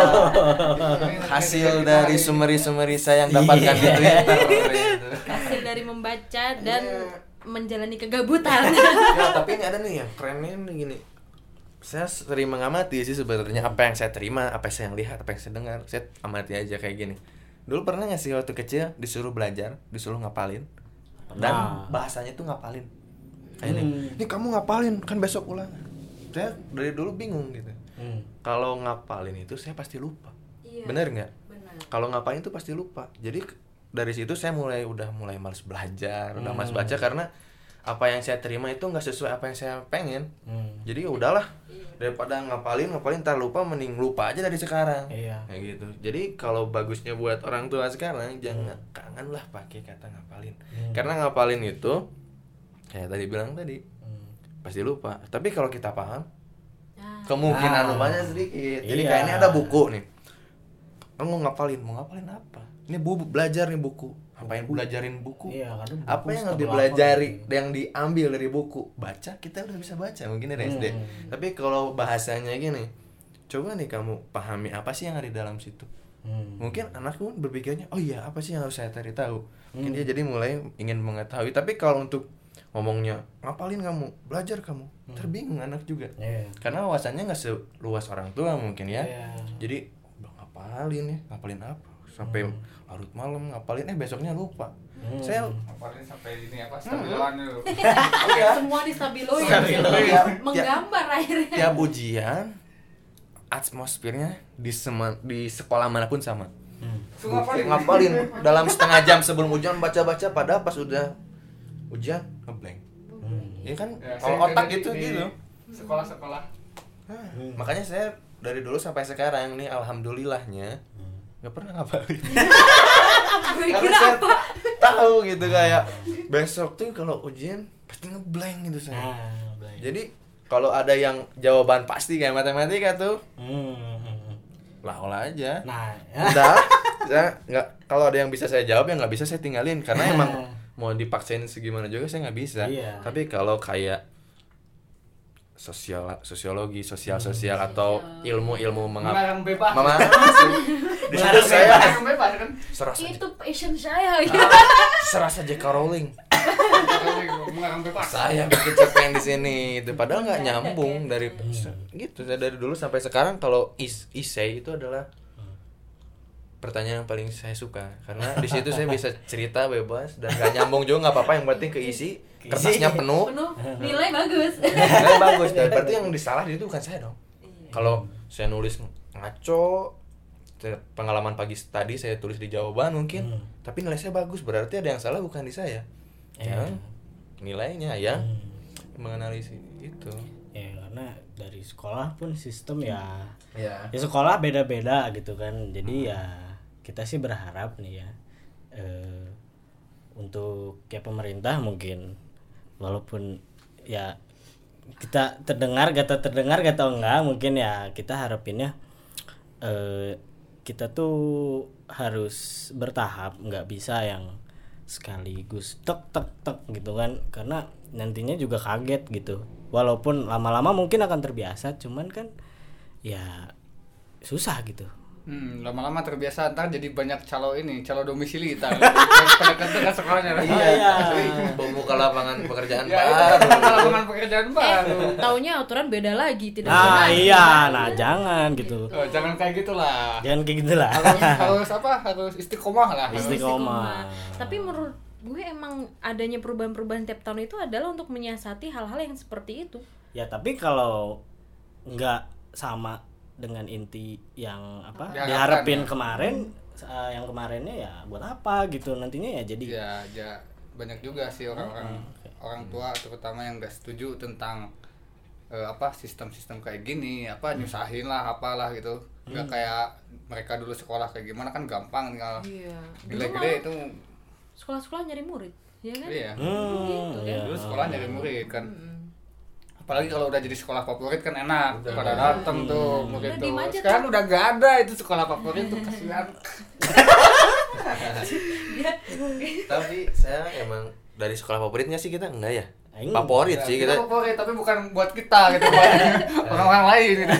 Hasil dari sumeri-sumeri saya yang dapatkan di Twitter gitu. hasil dari membaca dan Iya. menjalani kegabutan. [LAUGHS] Ya tapi ini ada nih yang kerennya nih gini. Saya sering mengamati sih sebenarnya. Apa yang saya terima apa yang saya lihat apa yang saya dengar saya amati aja kayak gini. Dulu pernah nggak sih waktu kecil disuruh belajar disuruh ngapalin? Dan bahasanya tuh ngapalin kayak Hmm. ini kamu ngapalin kan besok ulang saya dari dulu bingung gitu Hmm. kalau ngapalin itu saya pasti lupa Iya. bener nggak benar kalau ngapalin itu pasti lupa jadi dari situ saya mulai udah mulai males belajar udah males Hmm. baca karena apa yang saya terima itu nggak sesuai apa yang saya pengen Hmm. jadi ya udahlah daripada ngapalin ngapalin ntar lupa mending lupa aja dari sekarang Iya. kayak gitu jadi kalau bagusnya buat orang tua sekarang jangan kangen lah pakai kata ngapalin Hmm. karena ngapalin itu kayak tadi bilang tadi. Hmm. pasti lupa. Tapi kalau kita paham Ah. kemungkinan Ah. lupanya sedikit. Jadi Iya. kayak ini ada buku nih. Kamu ngapalin? Mau ngapalin apa? Ini bu belajar nih buku. Ngapain belajarin buku? Iya, buku apa yang harus dipelajari apa yang diambil dari buku? Baca kita udah bisa baca mungkin dari SD Hmm. tapi kalau bahasanya gini coba nih kamu pahami apa sih yang ada di dalam situ. Hmm. mungkin anakku berpikirnya oh iya apa sih yang harus saya cari tahu? Mungkin Hmm. dia jadi mulai ingin mengetahui. Tapi kalau untuk ngomongnya ngapalin kamu belajar kamu terbingung anak juga Iya. karena wawasannya nggak seluas orang tua mungkin ya Iya. jadi ngapalin ya ngapalin apa sampai larut malam ngapalin eh besoknya lupa Hmm. saya Apalagi sampai ini apa stabilan dulu. [LAUGHS] Semua di stabilo ya. Stabilo, ya. Iya. Menggambar akhirnya. tiap ujian atmosfernya di sema, di sekolah mana pun sama Hmm. Ngapalin. ngapalin dalam setengah jam sebelum ujian baca-baca pada pas udah ujian Hmm. Ya kan? Ya, kalau otak di- itu di gitu. Sekolah-sekolah. Nah, makanya saya dari dulu sampai sekarang nih alhamdulillahnya nggak pernah ngapalin Gue karena kira saya apa? tahu gitu kayak besok tuh kalau ujian pasti ngeblank gitu saya. Belajar. jadi kalau ada yang jawaban pasti kayak matematika tuh Hmm. lah olah aja. Nah, udah [LAUGHS] saya nggak kalau ada yang bisa saya jawab yang nggak bisa saya tinggalin karena emang mau dipaksain segimana juga saya nggak bisa Iya. tapi kalau kayak sosial sosiologi sosial sosial atau ilmu ilmu mengapa Mengarang bebas. mama di situ saya Mengarang bebas kan. serasa Itu passion saya. serasa J.K. Rowling [LAUGHS] Mengarang bebas. saya bikin cerpen di sini itu padahal nggak nyambung dari gitu saya dari dulu sampai sekarang kalau is isei itu adalah pertanyaan yang paling saya suka. Karena di situ saya bisa cerita bebas dan nggak nyambung juga nggak apa-apa. Yang penting keisi kertasnya penuh. Penuh. Nilai bagus. nilai bagus. Dan berarti yang disalah itu bukan saya dong. Kalau saya nulis ngaco pengalaman pagi tadi saya tulis di jawaban mungkin Hmm. tapi nilai saya bagus. Berarti ada yang salah bukan di saya. Iya. yang nilainya ya. Hmm. menganalisis itu. Ya karena dari sekolah pun sistem ya ya ya sekolah beda-beda gitu kan. Jadi ya kita sih berharap nih ya eh, untuk kayak pemerintah mungkin walaupun ya kita terdengar gak tau terdengar gak tau enggak mungkin ya kita harapinnya eh, kita tuh harus bertahap nggak bisa yang sekaligus tek tek tek gitu kan. Karena nantinya juga kaget gitu. Walaupun lama-lama mungkin akan terbiasa cuman kan ya susah gitu Hmm, lama-lama terbiasa ntar jadi banyak calo ini, calo domisili. Pada [LAUGHS] dengan sekolahnya. Iya. membuka lapangan pekerjaan Ya, baru lapangan pekerjaan baru. Eh, taunya aturan beda lagi, tidak nah benar. iya nah jangan gitu Oh, jangan kayak gitulah. jangan kayak gitu lah Harus harus apa? Harus istiqomah lah. Isti- Istiqomah. Tapi menurut gue emang adanya perubahan-perubahan tiap tahun itu adalah untuk menyiasati hal-hal yang seperti itu. ya tapi kalau nggak sama dengan inti yang apa Diharapkan, diharapin ya. kemarin eh, yang kemarinnya ya buat apa gitu nantinya ya jadi Ya, ya banyak juga sih orang-orang orang tua terutama yang gak setuju tentang eh, apa sistem-sistem kayak gini, apa nyusahin lah, apalah gitu. Nggak kayak mereka dulu sekolah kayak gimana kan gampang tinggal Iya. Dulu gede itu sekolah-sekolah nyari murid, ya kan? iya. hmm, Gitu kan. ya. Dulu sekolah nyari murid kan. Mm-mm. Apalagi kalau udah jadi sekolah favorit kan enak, pada datang tuh murid Udah tuh. diem aja Sekarang udah gak ada itu sekolah favorit tuh kasihan. [LAUGHS] tapi saya emang dari sekolah favoritnya sih kita enggak ya favorit Ya, sih kita kita favorit tapi bukan buat kita gitu, buat [LAUGHS] orang-orang lain gitu.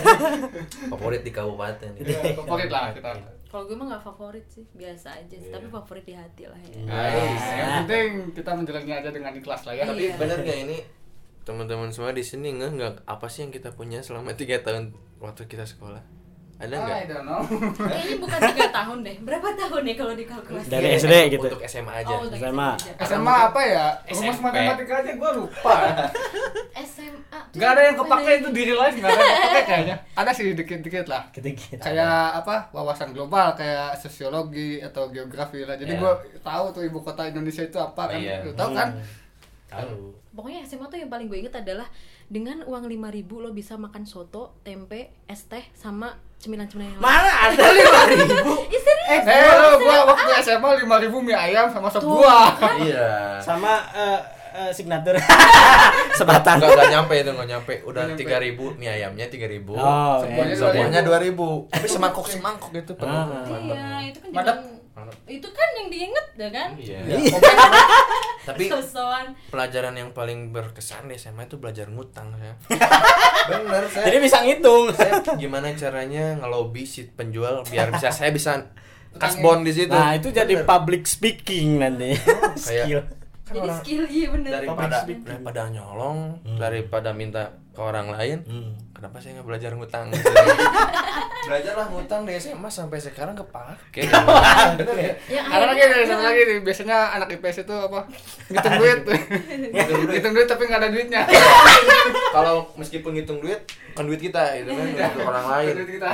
[LAUGHS] favorit di kabupaten gitu. Ya, favorit lah kita. Kalau gue mah nggak favorit sih, biasa aja sih. Tapi favorit di hati lah ya. Nice. Yang penting kita menjalannya aja dengan ikhlas lah ya. Iya. tapi bener gak ini teman-teman semua di sini nggak nggak apa sih yang kita punya selama tiga tahun waktu kita sekolah ada nggak I don't know. Kayaknya bukan tiga tahun deh. Berapa tahun nih kalau dikalkulasi? Dari SD gitu. untuk SMA aja Oh, untuk SMA. aja. SMA apa ya? Rumus SMP. matematika aja gue lupa. [LAUGHS] SMA. Gak ada yang kepake ya? itu di real life gak ada yang kepake kayaknya. Ada sih dikit-dikit lah. Ketika- Kayak apa wawasan global kayak sosiologi atau geografi lah. Jadi Iya. gue tahu tuh ibu kota Indonesia itu apa kan. Iya. Tahu kan? tahu Pokoknya SMA tuh yang paling gue inget adalah dengan uang 5000 lo bisa makan soto, tempe, es teh sama cemilan-cemilan yang lain. mana ada lima ribu [LAUGHS] serius? Eh, lu gua waktu SMA 5000 mie ayam sama sop buah. [LAUGHS] kan? iya sama eh, eh, signatur [LAUGHS] sebatang Enggak enggak nyampe itu enggak nyampe. Udah 3000 mie ayamnya 3000. Oh, Semuanya iya. Semuanya 2000. Tapi semangkok semangkok itu penuh. Ah. Iya, itu kan Madep. itu kan yang diinget ya kan? Iya. Iya. Tapi Sosokan. pelajaran yang paling berkesan di SMA itu belajar ngutang ya. [LAUGHS] Bener saya. jadi bisa ngitung [LAUGHS] saya gimana caranya ngelobi si penjual biar bisa saya bisa kasbon di situ. nah itu jadi Bener. public speaking nanti [LAUGHS] skill Kan Jadi orang- skill iya bener. daripada daripada nyolong daripada minta ke orang lain Hmm. kenapa saya nggak belajar ngutang [LAUGHS] belajarlah ngutang di SMA sampai sekarang kepake [LAUGHS] bener ya Ada lagi ada satu lagi nih, biasanya anak IPS itu apa? [LAUGHS] Ngitung duit. Ngitung duit tapi nggak ada duitnya. kalau meskipun ngitung duit kan duit kita itu kan untuk orang lain Duit kita.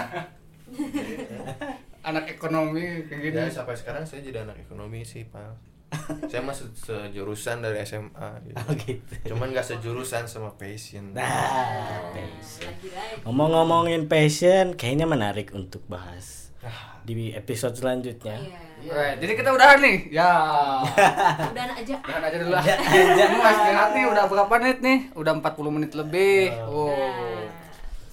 Anak ekonomi kayak gini. ya sampai sekarang saya jadi anak ekonomi sih pak [LAUGHS] saya masih sejurusan dari SMA gitu. Oh, gitu. cuman nggak sejurusan sama passion nah passion. Lagi-lagi. ngomong-ngomongin passion kayaknya menarik untuk bahas di episode selanjutnya Iya. Oke, jadi kita udahan nih. Ya. [LAUGHS] Udah aja. Udahan aja dulu lah. Mas nih udah berapa menit nih? Udah 40 menit lebih. Oh. Nah,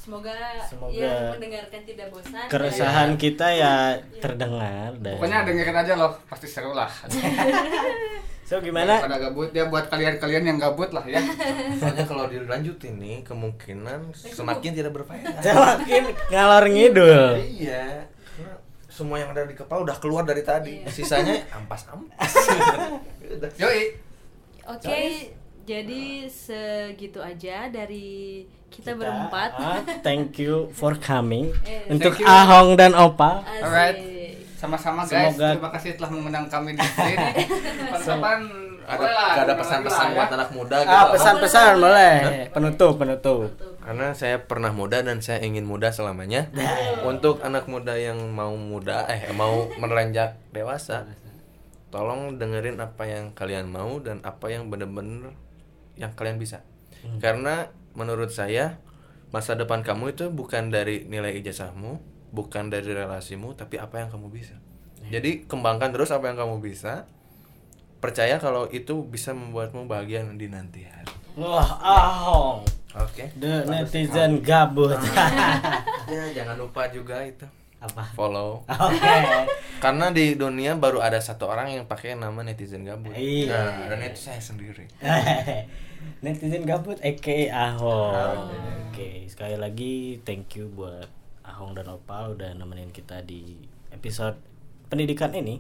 semoga, Semoga yang mendengarkan tidak bosan. keresahan kita ya terdengar dan Pokoknya dengerin aja loh, pasti seru lah. [LAUGHS] so gimana Pada gabut ya buat kalian-kalian yang gabut lah ya. soalnya kalau dilanjutin nih kemungkinan semakin tidak berfaedah [LAUGHS] semakin ngalor ngidul iya semua yang ada di kepala udah keluar dari tadi sisanya ampas ampas. Yoi. Oke, jadi segitu aja dari kita, berempat. ah, thank you for coming [LAUGHS] Eh, untuk. Ahong dan Opa Asik. Alright. Sama-sama guys. Semoga- Terima kasih telah mengundang kami di sini. [LAUGHS] Kapan ada gak ada pesan-pesan buat ya. anak muda gitu ah pesan-pesan boleh penutup penutup karena saya pernah muda dan saya ingin muda selamanya untuk anak muda yang mau muda eh mau [LAUGHS] menelanjak dewasa tolong dengerin apa yang kalian mau dan apa yang bener-bener yang kalian bisa karena menurut saya masa depan kamu itu bukan dari nilai ijazahmu bukan dari relasimu tapi apa yang kamu bisa. Jadi kembangkan terus apa yang kamu bisa. Percaya kalau itu bisa membuatmu bahagia di nanti hari. Wah Ahong. Oke. The netizen gabut. [LAUGHS] Ya jangan lupa juga itu. Apa? Follow. Oke. Karena di dunia baru ada satu orang yang pakai nama netizen gabut. Iya. nah, dan itu saya sendiri [LAUGHS] netizen gabut aka Ahong oke sekali lagi thank you buat Ahong dan Opal udah nemenin kita di episode pendidikan ini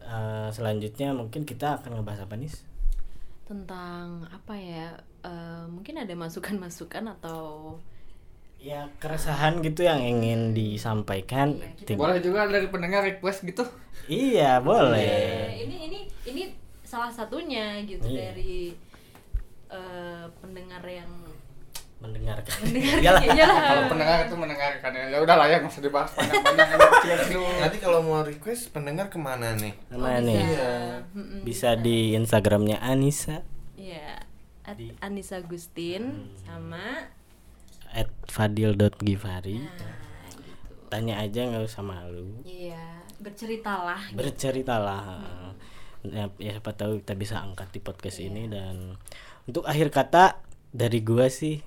Eh, selanjutnya mungkin kita akan ngebahas apa nih Tentang apa ya? eh, mungkin ada masukan-masukan atau ya keresahan gitu yang ingin disampaikan Tim- Boleh juga dari pendengar request gitu. iya boleh Eh, ini ini ini salah satunya gitu Iya. dari eh, pendengar yang mendengarkan mendengar [LAUGHS] Iyalah. iyalah. Kalau pendengar itu mendengarkan ya. Ya udah lah ya, nggak usah dibahas dulu. nanti kalau mau request pendengar ke mana nih Mana Oh, nih bisa. Mm-mm, bisa di Instagramnya Anissa Iya. At Di- Anissa Agustin sama at fadil.givari nah, gitu. tanya aja nggak usah malu Iya, berceritalah. berceritalah ya, ya siapa tahu kita bisa angkat di podcast ini dan untuk akhir kata dari gua sih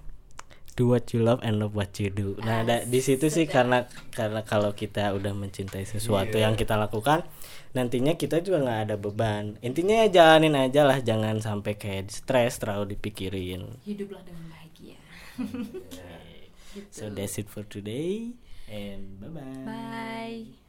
do what you love and love what you do. Nah da- di situ sih karena karena kalau kita udah mencintai sesuatu yang kita lakukan nantinya kita juga nggak ada beban. Intinya ya jalanin aja lah jangan sampai kayak stres terlalu dipikirin. Hiduplah dengan bahagia. so that's it for today and bye bye Bye.